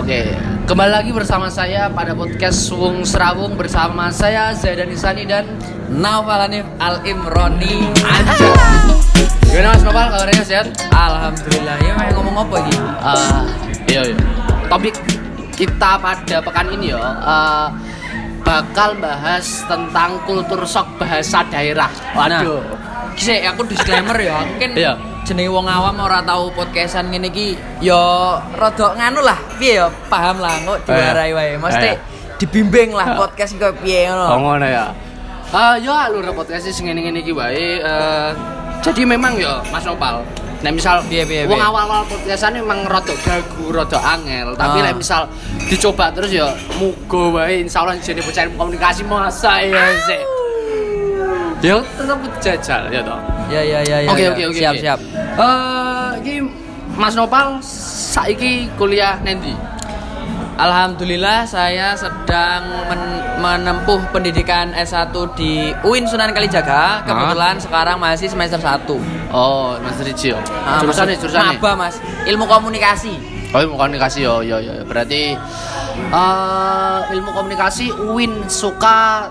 Oke, kembali lagi bersama saya pada podcast Wung Serawung bersama saya Zaidan Isani dan Naufal Hanif Al Imroni Anja. Gimana Mas Nopal kabarnya sehat? Alhamdulillah ya main ngomong apa iki? Eh, iya iya. Topik kita pada pekan ini ya eh, bakal bahas tentang kultur sok bahasa daerah. Waduh. Kise aku disclaimer ya, mungkin Iya. Jenenge wong awam ora tahu podcastan ngene iki ya rada nganu lah, piye ya paham lah kok diwarai wae. Mesti Iya. dibimbing lah podcast iki koyo piye Oh ngono. ngono ya. Eh yo alur podcast sing ngene-ngene iki wae eh, jadi memang ya Mas Nopal. Nah misal Piye, piye, wong awal-awal podcastan memang rada gagu, rada angel, tapi Ah. misal dicoba terus ya muga wae insyaallah jadi bocah komunikasi masa ya sih. Ya tetep jajal ya toh. Ya ya ya ya. Oke ya. oke oke. Siap oke. siap. Eh iki Mas Nopal saiki kuliah nendi? Alhamdulillah saya sedang men- menempuh pendidikan S1 di UIN Sunan Kalijaga. Kebetulan sekarang masih semester 1. Oh, Mas Rici. Ah, Jurusannya masih jurusannya. Maba, Mas. Ilmu komunikasi. Oh ilmu komunikasi yo yo yo berarti eh ilmu komunikasi UIN suka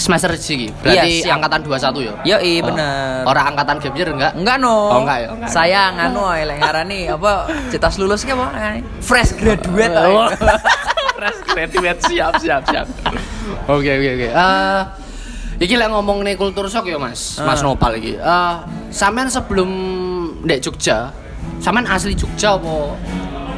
semester segi berarti Iya, angkatan 21 yo. Yo, iya Oh. bener. Orang angkatan gap year enggak? Enggak no. Oh, enggak ya? Enggak. Saya nganu ae lek ngarani apa cetas lulus ki apa? Fresh graduate. Oh. Fresh graduate siap siap siap. Oke oke oke. Eh iki lek ngomong nih kultur shock ya Mas. Ah. Mas Nopal iki. Eh sampean sebelum ndek Jogja, sampean asli Jogja apa?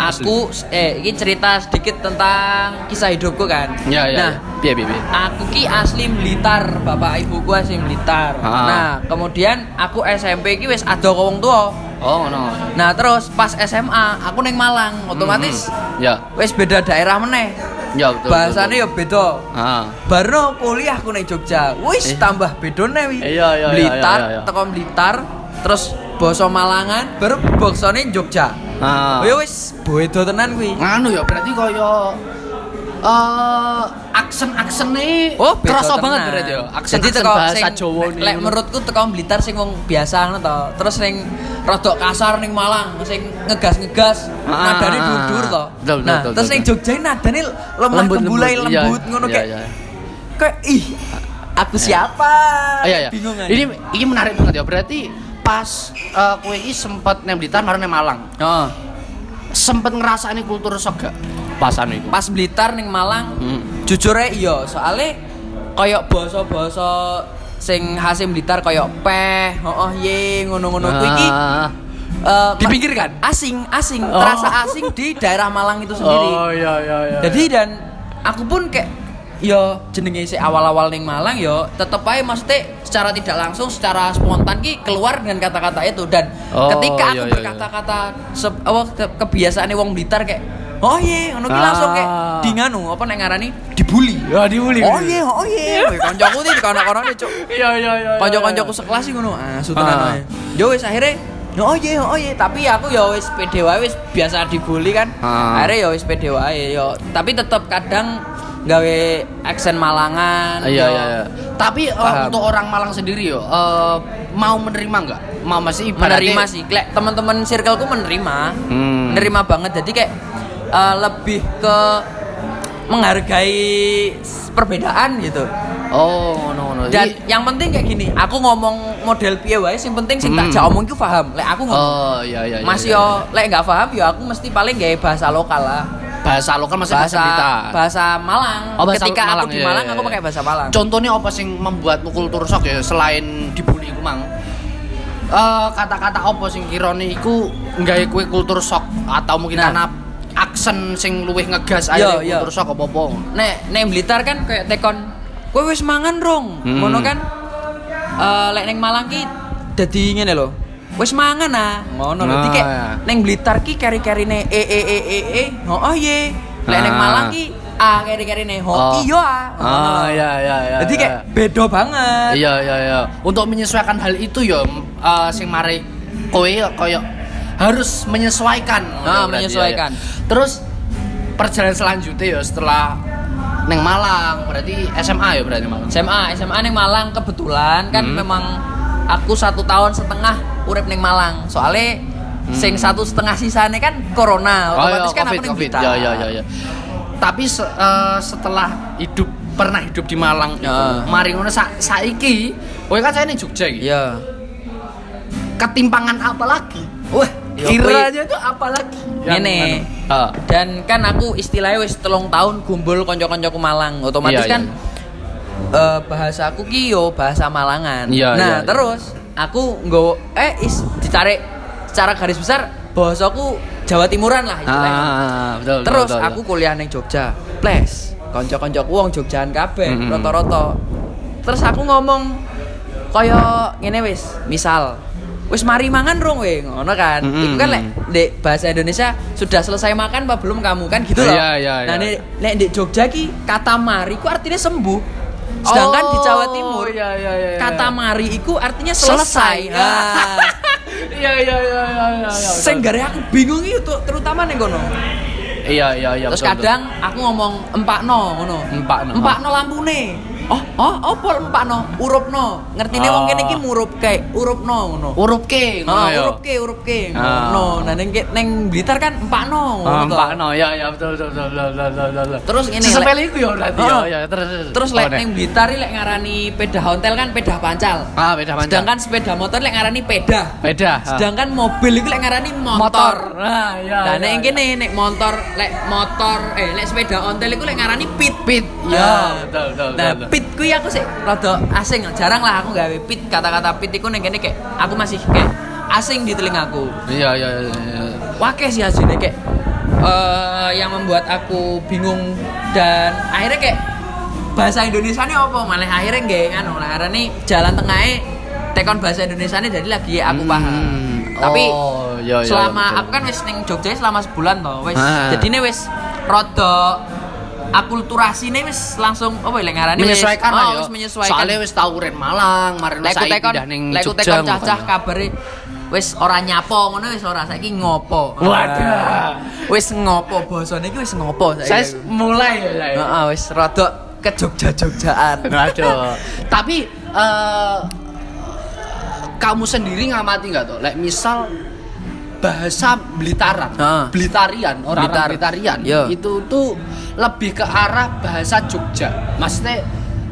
Aku eh ini cerita sedikit tentang kisah hidupku kan. Ya ya. Nah, piye. piye? aku ki asli Blitar, bapak ibuku asli Blitar. Ah. Nah, kemudian aku SMP ki wis ada wong tua. Oh no. Nah, terus pas SMA aku neng Malang, otomatis Ya. wis beda daerah meneh. Ya betul. Bahasanya ya beda. Ah. Baru kuliah aku neng Jogja. Wis Eh. tambah bedone wi. Iya, iya, iya, Blitar, iya, iya. teko Blitar, terus basa Malangan, baru boksone Jogja. Ah. Ya wis beda tenan kuwi. nganu ya berarti kaya eh aksen aksen nih Oh, kerasa banget berarti ya aksen Jadi teko bahasa Jawa nih Lek menurutku teko Blitar sing wong biasa ngono to. Terus ning rodok kasar ning Malang sing ngegas-ngegas Ah, nadane ah, dur-dur to. betul, Nah, terus ning Jogja nadane lemah Lembut, lembulai lembut, iya. ngono Iya, kayak iya. kayak ih aku siapa? Ah, iya, iya. Bingung ini ini menarik banget ya berarti pas eh, kue ini sempet neng Blitar marah neng Malang Oh, sempet ngerasain kultur sok gak pasan itu pas Blitar ning Malang Hmm. jujur ae iya soalnya koyok basa-basa sing khas Blitar koyok peh, oh ye ngono-ngono kuwi iki Ah. eh, Dipinggirkan? asing asing Oh. terasa asing di daerah Malang itu sendiri oh iya iya iya jadi dan aku pun kayak yo jenenge si awal-awal ning Malang yo tetep aja maksudnya secara tidak langsung secara spontan ki keluar dengan kata-kata itu dan Oh, ketika iya, aku iya, berkata-kata apa ke- kebiasaane wong Blitar kayak oh iya ngono ki langsung kayak Ah. di nganu apa nek ngarani dibully ya diuli oh iya oh iya Wih, koncoku iki kono-kono cuk iya iya iya Kanca-kancaku sekelas sih ngono. Ah, sutenan Ah. wae. Yo wis akhirnya Oh iya, oh iya, tapi aku ya wis pede wae wis biasa dibully kan. Ah. Akhirnya ya wis pede wae yo. Tapi tetep kadang gawe aksen Malangan. Iya iya iya. Tapi Paham. untuk orang Malang sendiri yo eh, mau menerima nggak? Mau masih ibaratnya- Menerima sih. Lek teman-teman circleku menerima. Hmm. Menerima banget. Jadi kayak eh, lebih ke menghargai perbedaan gitu. Oh, no no. Dan Jadi- yang penting kayak gini, aku ngomong model piye wae sing penting sing tak Hmm. jak omong ku paham. Lek aku ngomong Oh, iya iya iya. Mas iya. yo lek nggak paham yo aku mesti paling gawe bahasa lokal lah. Bahasa lokal masih bahasa, Blitar. bahasa Malang. Oh, bahasa Ketika Malang, aku di iya, Malang iya, aku iya. pakai bahasa Malang. Contohnya apa sing membuatmu kultur shock ya selain dibully iku mang? Eh, kata-kata apa sing kirane iku nggawe kue kultur shock atau mungkin Nah. karena aksen sing luwih ngegas yo. kultur shock apa-apa? Nek nek Blitar kan kayak tekon kowe wis mangan rong. Hmm. Ngono kan. Eh lek ning Malang ki dadi ngene lho. Wis mangan ah. Ngono lho. Nah, kayak ya. ning Blitar ki keri-kerine e e e e e. Oh, oh ye. Lek ning Ah. Malang ki a keri-kerine ho Oh. iyo ah. Ngono Ah, lho. iya iya iya. Jadi kayak iya. beda banget. Iya iya iya. Untuk menyesuaikan hal itu ya eh, sing mari kowe ya koyo harus menyesuaikan. Ah, ya, menyesuaikan. ya. Terus perjalanan selanjutnya ya setelah neng Malang berarti SMA ya berarti Malang. SMA, SMA ning Malang kebetulan kan Hmm. memang aku satu tahun setengah urip ning Malang. Soalnya Sing satu setengah sisanya kan corona, Oh, otomatis iya, kan COVID, aku ning. Blitar. Ya, ya, ya, ya. Tapi se- eh, setelah hidup pernah hidup di Malang itu, Ya. mari ngono sa saiki, kowe kan saya ning Jogja iki. Iya. Ketimpangan apa lagi? Wah, ya Kiranya itu apa lagi? Ngene. Ah. Dan kan aku istilahnya wis telung tahun gumbul konco-koncoku Malang. Otomatis Iya, kan eh, bahasa aku ki yo bahasa Malangan. Iya, nah, iya, iya. terus aku nggo eh is ditarik secara garis besar bahasaku Jawa Timuran lah istilahnya. Ah, betul. terus betul, betul. aku kuliah ning Jogja. Ples, kanca-kancaku wong Jogjaan kabeh Mm-mm. rata-rata. Terus aku ngomong kaya ngene wis, misal wis mari mangan rong we ngono kan. Mm-mm. Iku kan lek di bahasa Indonesia sudah selesai makan apa belum kamu kan gitu loh. Iya, iya, Nah, iya. nek nek di Jogja ki kata mari ku artinya sembuh. Sedangkan di Jawa Oh, Timur iya, iya, iya, kata mari iku artinya selesai. Nah, Iya, iya, iya, iya, iya. iya, sing aku bingung itu terutama ning kono. Iya, iya, iya. Terus betul, kadang aku ngomong empakno ngono. Empakno. Empakno lampune. Oh, oh, opo empakno? Urupno. Ngertine wong kene iki Oh. murup kae, urupno ngono. Urup ke, ngono Oh, ya. urupke, urupke. Ah. Ngono. Nah ning ning Blitar kan empakno Ah, ngono. Mbak No, ya, ya, betul, betul, betul, betul. Terus ngene, Sesepele iku ya berarti ya, Oh. ya, terus, terus. Oh, lek nek. ning Blitar lek ngarani peda hotel kan peda pancal. Ah, beda panjang. Sedangkan sepeda motor lek ngarani peda. beda. ah. Sedangkan mobil itu lek ngarani motor. Nah, ya. Nah, ya, nek ya. kene nek motor lek motor eh lek sepeda ontel iku lek ngarani pit. Pit. Ya, Ya, betul, betul, Nah, betul. Pit kuwi aku sih rada asing, jarang lah aku gawe pit. Kata-kata pit iku ning kene kayak aku masih kayak asing di telingaku. Iya, iya, iya, iya. Wakeh sih hasilnya kayak eh yang membuat aku bingung dan akhirnya kayak bahasa Indonesia ini apa malah akhirnya nggak anu lah karena nih jalan tengahnya tekon bahasa Indonesia ini jadi lagi aku paham Hmm. tapi Oh, iya, iya, selama betul. aku kan wis ning Jogja selama sebulan toh wis Ah. jadi nih wis rodo akulturasi nih wis langsung apa ya ngarani menyesuaikan oh, lah ya. wis menyesuaikan Soalnya wis tau uren Malang, mari Lek saiki tekon, pindah ning lek Jogja. tekon cacah kabare wis ora nyapo ngono wis ora saiki ngopo. Waduh. Wis ngopo basane iki wis ngopo Saya saiki. mulai ya, saya. Heeh, wis rada ke Jogja-Jogjaan. Waduh. Tapi eh, kamu sendiri ngamati nggak tuh? Like misal bahasa Blitaran, Ah. Blitarian, orang-orang Blitar. Blitarian Iya. itu tuh lebih ke arah bahasa Jogja. Maksudnya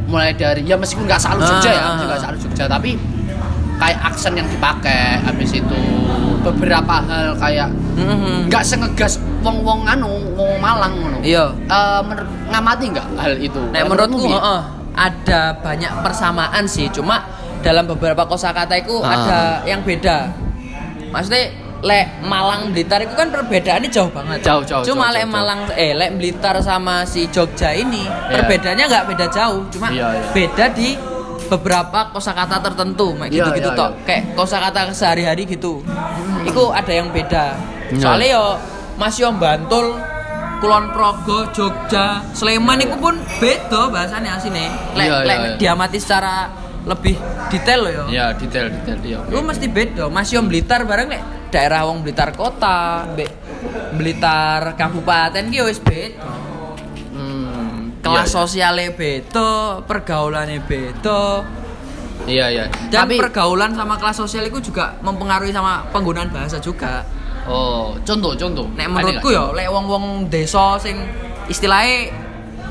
mulai dari ya meskipun nggak selalu Jogja ya, Ah, meskipun nggak selalu Jogja, tapi kayak aksen yang dipakai, habis itu beberapa hal kayak Mhm. nggak sengegas wong-wong anu, wong Malang ngono. Iya. Menur- ngamati nggak hal itu? Eh, menurutku piye? heeh, ada banyak persamaan sih, cuma dalam beberapa kosakata itu Ah. ada yang beda. Maksudnya lek Malang Blitar itu kan perbedaannya jauh banget. Jauh, jauh, Cuma jauh, lek jauh, Malang eh lek Blitar sama si Jogja ini Iya. perbedaannya nggak beda jauh, cuma Iya, iya. beda di beberapa kosakata tertentu, kayak Iya, gitu-gitu iya, toh. iya. Kayak kosakata sehari-hari gitu. Itu ada yang beda. Iya. Soalnya yo Mas yo Bantul Kulon Progo, Jogja, Sleman itu pun beda bahasanya asine. Lek Iya, lek iya, iya. diamati secara lebih detail loh yo. Ya, detail, detail dia. Lu mesti beda. Mas yo Blitar bareng nek daerah wong Blitar kota, Blitar kabupaten ki wis beda. Hmm, Kelas iya, sosialnya beda, pergaulannya beda. Iya, iya. Dan Tapi pergaulan sama kelas sosial itu juga mempengaruhi sama penggunaan bahasa juga. oh, contoh, contoh. Nek menurutku ya lek wong-wong desa sing istilahnya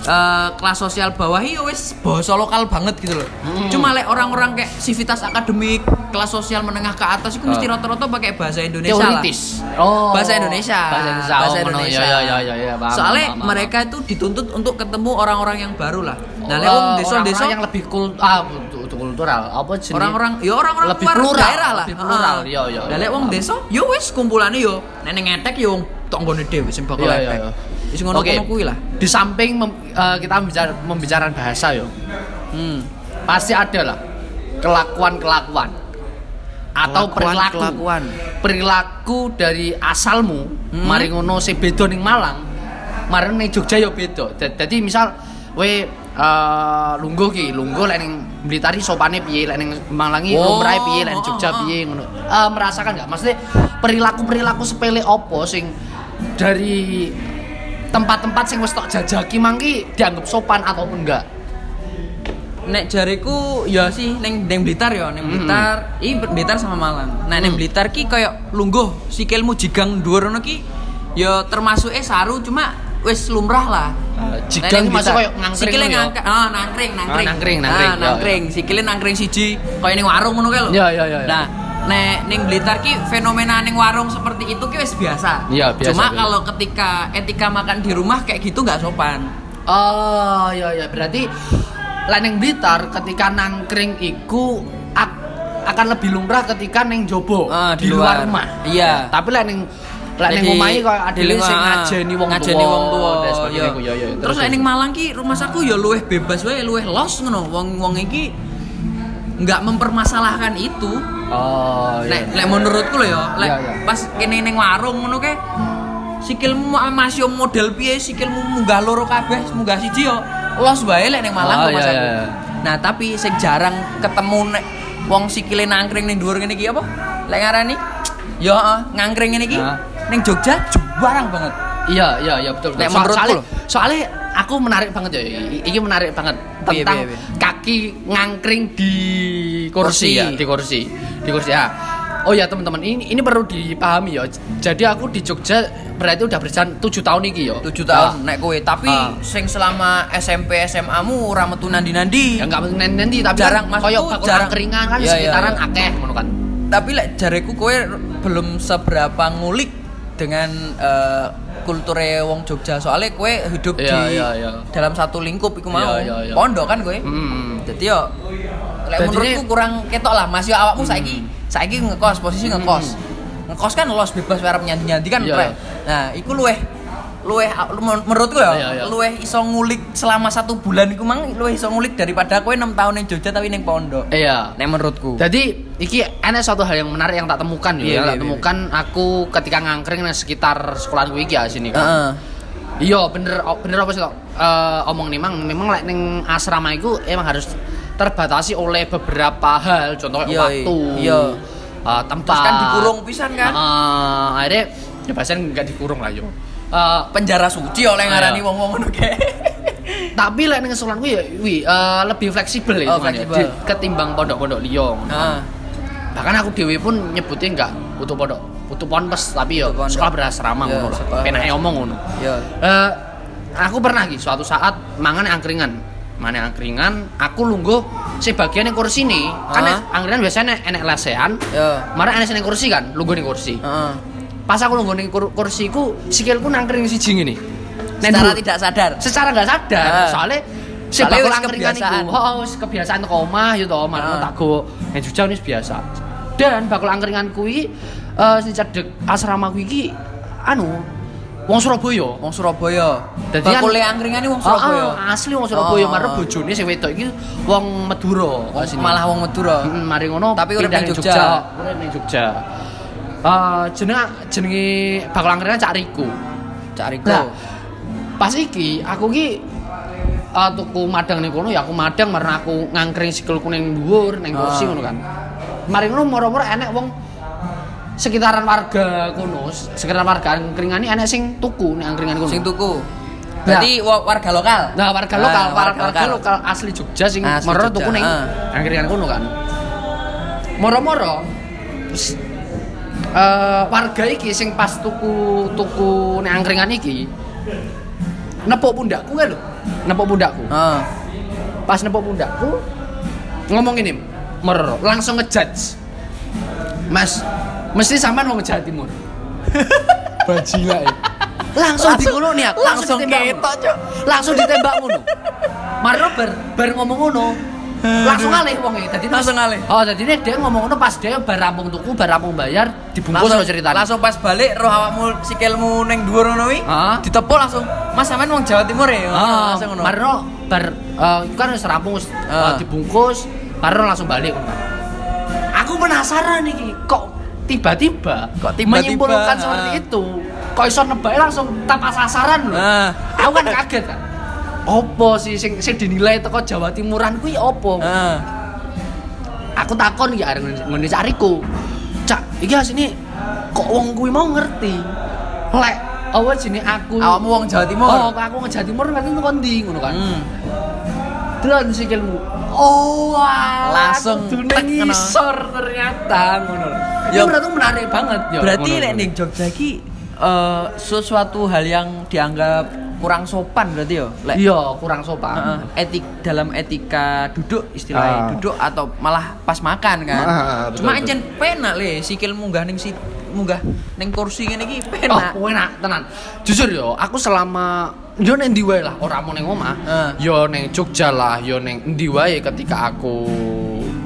eh, kelas sosial bawah yo wis bahasa lokal banget gitu loh. Hmm. Cuma lek orang-orang kayak sivitas akademik, kelas sosial menengah ke atas itu mesti Ah. rata-rata pakai bahasa Indonesia lah. teoritis. Oh. Bahasa Indonesia. Bahasa Indonesia. Bahasa oh. Indonesia. Ya, ya, ya, ya, paham, Soalnya paham, paham. mereka itu dituntut untuk ketemu orang-orang yang baru lah. Nah, lek wong desa-desa orang-orang yang lebih kul ah kultu- kultural apa jenis orang-orang ya orang-orang Lebih plural, daerah lah lebih plural, Heeh. iya, iya, Lah iya, lek wong desa yo wis kumpulane yo neneng ngetek yo wong tanggane dhewe sing bakal Iya, iya, ngetek wis ngono-ngono kuwi lah Di samping mem- eh, kita membicara membicarakan bahasa yo, hmm. pasti ada lah kelakuan-kelakuan atau Kelakuan- perilaku kelakuan. perilaku dari asalmu Hmm. mari ngono sing beda ning Malang mari ning Jogja yo beda Da- dadi misal we eh, lungguh ki lungguh lek ning Blitari sopane piye lek ning Malang iki Oh, lumrahe piye lek ning oh, Jogja oh, oh. piye ngono Eh, merasakan nggak maksudnya perilaku-perilaku sepele opo sing dari tempat-tempat sing wis tok jajaki mangki dianggap sopan ataupun enggak nek jariku ya sih neng neng Blitar ya, neng Mm. Blitar, i Blitar sama Malang. Nah, neng Mm. Blitar ki kayak lungguh sikilmu jigang dhuwur ngono ki ya termasuk eh saru cuma wis lumrah lah. Nah, jigang neng masuk Blitar, Sikile ngangkring, ah nangkring, nangkring. nangkring, Ah, nangkring, ya, nangkring. Sikile nangkring siji kayak ning warung ngono kae lho. Ya, ya, ya, ya. Nah, nek ning Blitar ki fenomena ning warung seperti itu ki wis biasa. Iya, biasa, Cuma kalau ketika etika makan di rumah kayak gitu nggak sopan. Oh, ya ya berarti laneng Blitar ketika nangkring iku ak- akan lebih lumrah ketika neng jobo Ah, di, di luar luar. rumah. Iya. Tapi laneng laneng Jadi, omahe kaya ada sing ngajeni wong ngajeni wong tuwa sebagainya iya. iku, ya, ya. terus lek ning Malang ki rumah saku ya luweh bebas wae luweh los ngono wong wong iki nggak mempermasalahkan itu Oh, iya. lek lek menurutku lho ya lek Iya, iya. pas kene ning warung ngono ke sikilmu masih model piye sikilmu munggah loro kabeh munggah siji yo los wae lek ning Malang Oh, iya, iya, iya. nah tapi sing jarang ketemu nek wong sikile nangkring ning dhuwur ngene iki apa lek ngarani yo heeh, ngangkring ngene iki ning Jogja jarang banget Iya, iya, iya betul. betul. Soal- menurutku soalnya, loh. soalnya aku menarik banget ya. Ini menarik banget Piye, tentang piye? kaki ngangkring di kursi, Kursi. ya, di kursi, di kursi ya. Oh ya teman-teman, ini ini perlu dipahami ya. Jadi aku di Jogja berarti udah berjalan 7 tahun iki ya. 7 tahun nek kowe tapi Ah. sing selama SMP SMA mu ora metu nandi-nandi Ya enggak nanti, nanti tapi Jarang, kan koyo jarang. angkringan kan Iya, iya, sekitaran iya. akeh ngono kan. tapi lek jareku kowe belum seberapa ngulik dengan eh, kulture wong Jogja soalnya kowe hidup Iya, di iya, iya. dalam satu lingkup iku mau Iya, iya, iya. pondok kan kowe Hmm. jadi yo lek menurutku kurang ketok lah Mas yo awakmu saiki saiki ngekos posisi ngekos ngekos kan los bebas arep nyanyi-nyanyi kan Iya. Pre. nah iku luweh luweh men- menurutku ya Iya, iya. luweh iso ngulik selama satu bulan iku mang luweh iso ngulik daripada kowe 6 tahun ning Jogja tapi ning pondok Iya. nek menurutku Jadi iki ada suatu hal yang menarik yang tak temukan ya, Iya, yang iya, tak iya. temukan aku ketika ngangkring nang sekitar sekolahanku iki ya sini kan. Heeh. Iya bener bener apa sih kok Eh, omong nih mang memang lek ning asrama itu emang harus terbatasi oleh beberapa hal contohnya Iya, waktu iya. eh, tempat Terus kan dikurung pisan kan? Eh, akhirnya ya pastinya nggak dikurung lah yo Eh, penjara suci oleh Iya. ngarani wong-wong ngono kae. tapi lek ning sekolahanku ya wi eh, lebih fleksibel ya Oh, fleksibel. di- ketimbang pondok-pondok liya ngono. Heeh. bahkan aku dewi pun nyebutnya nggak butuh pondok butuh ponpes tapi pondok. sekolah berasrama Iya, ngono lah penake omong ngono. Eh, aku pernah gitu suatu saat mangan angkringan mana angkringan aku lungguh si bagian yang kursi nih kan Hah? angkringan biasanya enek lesehan Yo. marah enek sing kursi kan lungguh ning kursi Heeh. Pas aku lungguh ning kur- kursiku sikilku nangkring siji ngene Nek Secara tidak sadar. secara nggak sadar Ah. soalnya si Soalnya bakul wis angkringan kebiasaan. iku oh kebiasaan ke omah ya to omah Ah. tak go nek jujang wis biasa dan bakul angkringan kuwi eh sing cedek asrama kuwi iki anu wong Surabaya Wong Surabaya. Dadi kan- Bakule angkringane wong Surabaya. ah, asli wong Surabaya Oh. marep bojone sing wedok iki wong Madura Wong- asine. malah wong Madura. Heeh, mari ngono Tapi urip ning Jogja. urip ning Jogja Eh jeneng jenenge bakul angkringan Cak Riku Cak Riko. Lah, pas iki aku ki uh, tuku madang ning kono ya aku madang marang aku ngangkring sikilku ning dhuwur ning kursi Ah. ngono kan. Mari ngono moro-moro enek wong sekitaran warga kono, sekitaran warga angkringane enek sing tuku ning angkringan kono. Sing tuku. Berarti wa- warga lokal. Nah, warga Ah, lokal, warga warga, warga lokal. lokal asli Jogja sing moro tuku ning ah. angkringan kono kan. Moro-moro eh, warga iki sing pas tuku tuku ning angkringan iki nepuk pundakku kan lho. Nepuk pundakku. Heeh. Pas nepuk pundakku ngomong ini, moro langsung ngejudge. Mas, mesti sampean wong Jawa Timur. Bajila ya. Langsung, Langsung- dikono nih aku, langsung ditembak ketok, Cuk. Langsung ditembak ngono. Marno bar bar ngomong ngono. Langsung alih wonge. Dadi Langsung alih. Oh, dadi dia ngomong ngono pas dia bar rampung tuku, bar rampung bayar, dibungkus lo ceritanya. Langsung pas balik roh awakmu sikilmu ning dhuwur ngono kuwi. Ah. Ditepuk langsung. Mas sampean wong Jawa Timur ya? Ah, langsung ngono. Marno bar itu kan wis rampung eh, Ah. dibungkus, Marno langsung balik. Aku penasaran nih, kok tiba-tiba Kok tiba-tiba, menyimpulkan seperti itu. Kok iso nebake langsung tanpa sasaran loh. Ah. Aku kan kaget kan. Opo sih sing sing dinilai teko Jawa Timuran kuwi opo? Heeh. Aku takon ya areng ngene cariku. Cak, iki asine kok wong kuwi mau ngerti. Lek apa jenenge aku Awakmu wong Jawa Timur. Oh, kok aku nge Jawa Timur berarti itu kondi ngono kan. Hmm. Delon sikilmu. Oh, wah, Langsung tek, ngisor ternyata ngono. Ya Ya, berarti menarik banget ya. Berarti nek ning Jogja iki eh, sesuatu hal yang dianggap kurang sopan berarti ya? Iya, kurang sopan. Heeh, etik dalam etika duduk istilahnya Ah. duduk atau malah pas makan kan. Ah, betul, Cuma encen penak le sikil munggah ning si munggah ning kursi ngene iki Oh, penak. enak tenan. Jujur yo, aku selama yo neng ndi wae lah, ora mau neng omah. Ah. Yo neng Jogja lah, yo neng ndi wae ketika aku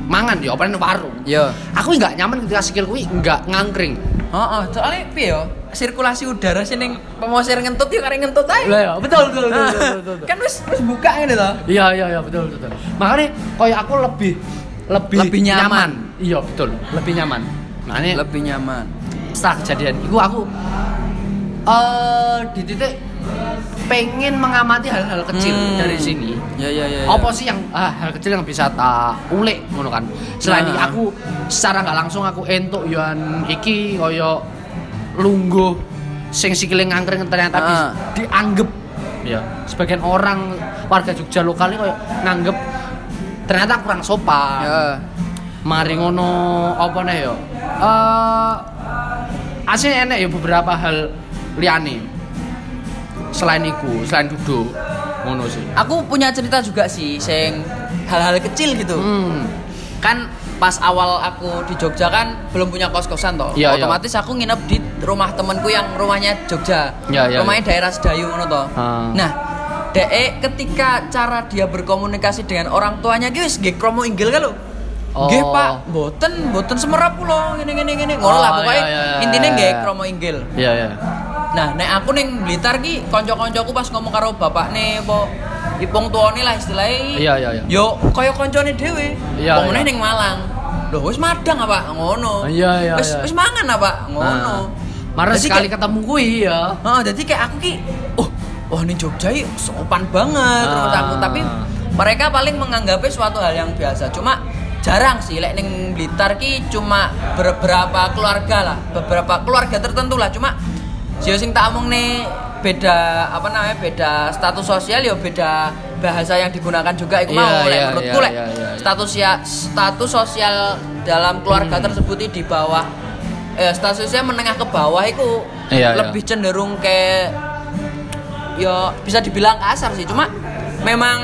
mangan yo apa warung. Yo. Aku nggak nyaman ketika sikil kuwi nggak ngangkring. Heeh, soalnya piye yo? Sirkulasi udara sih ning pemosir ngentut yo karek ngentut ae. Lah ya, betul betul betul, Ah, betul, betul, betul. kan wis wis buka ngene to. Iya iya iya betul betul. Makanya koyo aku lebih lebih, Lebih nyaman. Iya betul, lebih nyaman. Makanya Lebih nyaman. setelah kejadian itu aku eh di titik pengen mengamati hal-hal kecil Hmm. dari sini. Ya ya ya. Apa sih yang ah, hal kecil yang bisa tak ulik ngono kan. Selain Nah. itu aku secara nggak langsung aku entuk yoan iki koyo lungguh sing sikile ngangkring ternyata Ah. bisa dianggap ya sebagian orang warga Jogja lokal ini koyo nganggep ternyata kurang sopan. Ya. Mari ngono apa nih yo? Eh aslinya enek ya beberapa hal liane. Selain iku, selain duduk ngono sih. Aku punya cerita juga sih, sing hal-hal kecil gitu. Hmm. Kan pas awal aku di Jogja kan belum punya kos-kosan toh. Iya. Otomatis aku nginep di rumah temenku yang rumahnya Jogja. Iya, iya, rumahnya daerah Sedayu ngono toh. Ah. Nah, DE ketika cara dia berkomunikasi dengan orang tuanya ki wis nggih kromo inggil kan lho. Oh. Nggih, Pak, mboten, mboten semerap kula ngene ngene ngene. Ngono lah Oh, pokoknya iya, iya, iya, intine iya. nggih kromo inggil. Iya, iya. Nah, nek aku ning Blitar ki kanca-kancaku pas ngomong karo bapakne apa ipung tuane lah istilahnya. Iya, iya, iya. Yo kaya kancane dhewe. Iya, Pemene iya. ning Malang. Loh, wis madang apa? Ngono. Iya, iya, Wis iya. wis mangan apa? Ngono. Nah, Marah sekali kayak- ketemu kuwi ya. Heeh, jadi kayak aku ki oh, wah ning Jogja sopan banget Ah. menurut aku, tapi mereka paling menganggapnya suatu hal yang biasa. Cuma jarang sih lek ning Blitar ki cuma beberapa keluarga lah, beberapa keluarga tertentu lah. Cuma sio sing tak omong nih beda apa namanya beda status sosial ya beda bahasa yang digunakan juga iku Iya, mau iya, menurutku lek iya, iya, iya. status ya status sosial dalam keluarga Hmm. tersebut di bawah eh, statusnya menengah ke bawah itu Iya, iya. lebih cenderung ke ya bisa dibilang kasar sih cuma memang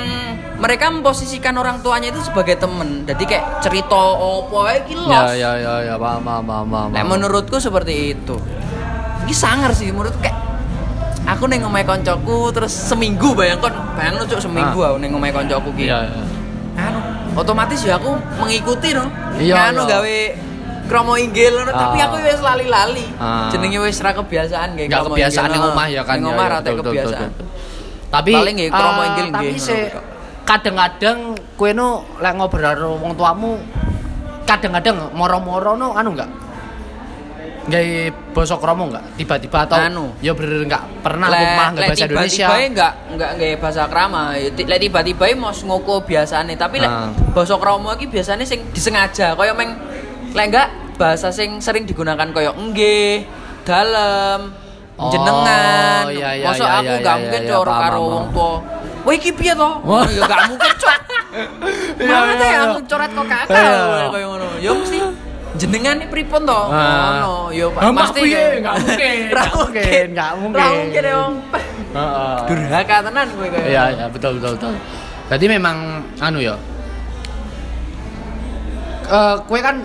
mereka memposisikan orang tuanya itu sebagai temen jadi kayak cerita opo iki Ya, los. ya, ya, ya, paham, paham, paham, paham. Nek menurutku seperti itu ini sangar sih menurutku kayak aku neng ngomai koncoku terus seminggu bayangkan bayang cuk seminggu aku neng ngomai koncoku ki Iya, iya. anu otomatis ya aku mengikuti no Iya, anu iya. gawe kromo inggil no. tapi Ah. aku wis lali-lali Ah. jenenge wis ra kebiasaan kayak Nggak kebiasaan ning omah ya kan. ning ya, omah ya, ra betul, kebiasaan. Tapi Paling nggih kromo eh, inggil Tapi se kadang-kadang kowe no lek ngobrol karo wong tuamu kadang-kadang moro-moro no anu enggak? Gaya basa kromo enggak? Tiba-tiba atau Anu. ya bener enggak pernah Lek- aku malah enggak lek bahasa Indonesia. tiba-tiba enggak enggak nggak bahasa krama Ya, lek tiba-tiba mau ngoko biasane tapi lek Ah. bahasa krama iki biasane sing disengaja kaya meng lek enggak bahasa sing sering digunakan kaya nggih dalem Oh, jenengan iya, iya, masa iya, aku iya, gak iya, mungkin iya, coro karo wong tua Wah iki piye to? Ya gak mungkin cok. Mana iya. aku coret kok kakak kaya ngono. Ya mesti jenengan iki pripun to? Ah. Ngono. Ya Ah, mak pasti piye? Nggak mungkin, Ra nggak mungkin, nggak mungkin. Ra mungkin ya wong. Heeh. Durhaka tenan kowe kaya. Iya, iya, betul, betul, betul. Berarti memang anu ya. Eh, kue kan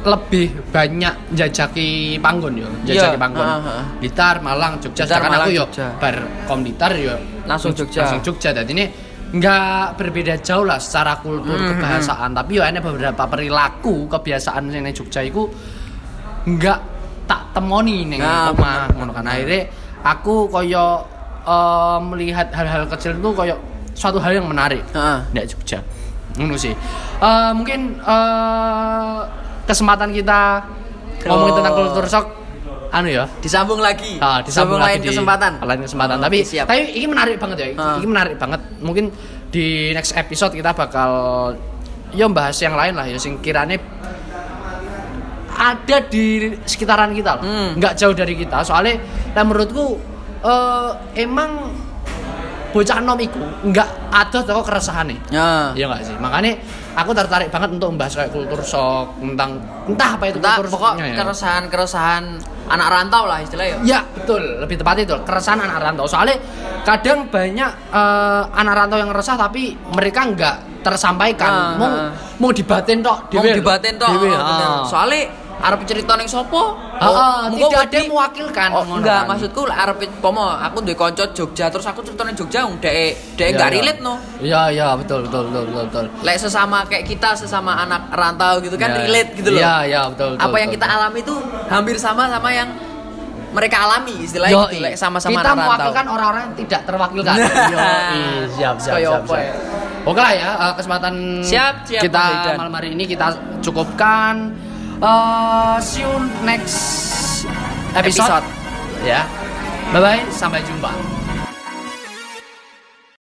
lebih banyak jajaki panggon ya, jajaki Iya, panggon. ha, ha. Blitar, Malang, Jogja. Sedangkan aku yo Jogja. bar kom Blitar yo Langsung Jogja. Langsung Jogja. Jadi ini nggak berbeda jauh lah secara kultur Hmm, kebahasaan, tapi yo ada beberapa perilaku kebiasaan yang Jogja itu nggak tak temoni ning Nah, omah ngono kan. akhirnya aku koyo eh, melihat hal-hal kecil itu koyo suatu hal yang menarik Heeh. Ndak Jogja. Ngono sih. Eh, mungkin eh, kesempatan kita ngomongin tentang kultur shock anu ya Disambung lagi. Ah, disambung lain lagi di- kesempatan. lain kesempatan Oh, tapi siap. tapi ini menarik banget ya Ah. ini menarik banget mungkin di next episode kita bakal ya bahas yang lain lah ya sing kirane ada di sekitaran kita lah Hmm. nggak jauh dari kita soalnya nah menurutku eh, emang bocah nom iku enggak ada toko keresahane. Ya. Iya enggak sih? Makanya aku tertarik banget untuk membahas kayak kultur shock tentang entah apa itu Entah kultur pokok ya. keresahan-keresahan anak rantau lah istilahnya. ya. Ya betul, lebih tepat itu keresahan anak rantau. Soalnya kadang banyak eh, anak rantau yang resah tapi mereka nggak tersampaikan. Ah, mau ah. mau dibatin tok, Mau dibatin toh. Oh, bener. ah. Soalnya arep cerita ning sopo? Mengko tidak ada yang mewakilkan, Oh, enggak, kan. maksudku arep pomo aku duwe kanca Jogja terus aku cerita ning Jogja wong dhek dhek Iya, enggak iya. relate no. Iya iya betul betul betul betul. betul. Lek sesama kayak kita sesama anak rantau gitu kan Iya, relate gitu loh. Iya iya betul betul. Apa yang betul, kita alami itu hampir sama sama yang mereka alami istilahnya Yoi. gitu lek sama-sama kita mewakilkan orang-orang yang tidak terwakilkan. Yoi, siap siap siap. apa siap. ya? Oke lah ya eh, kesempatan Siap, siap, kita malam hari ini kita cukupkan. Eh, see you next episode. Episode. Ya. Bye bye, sampai jumpa.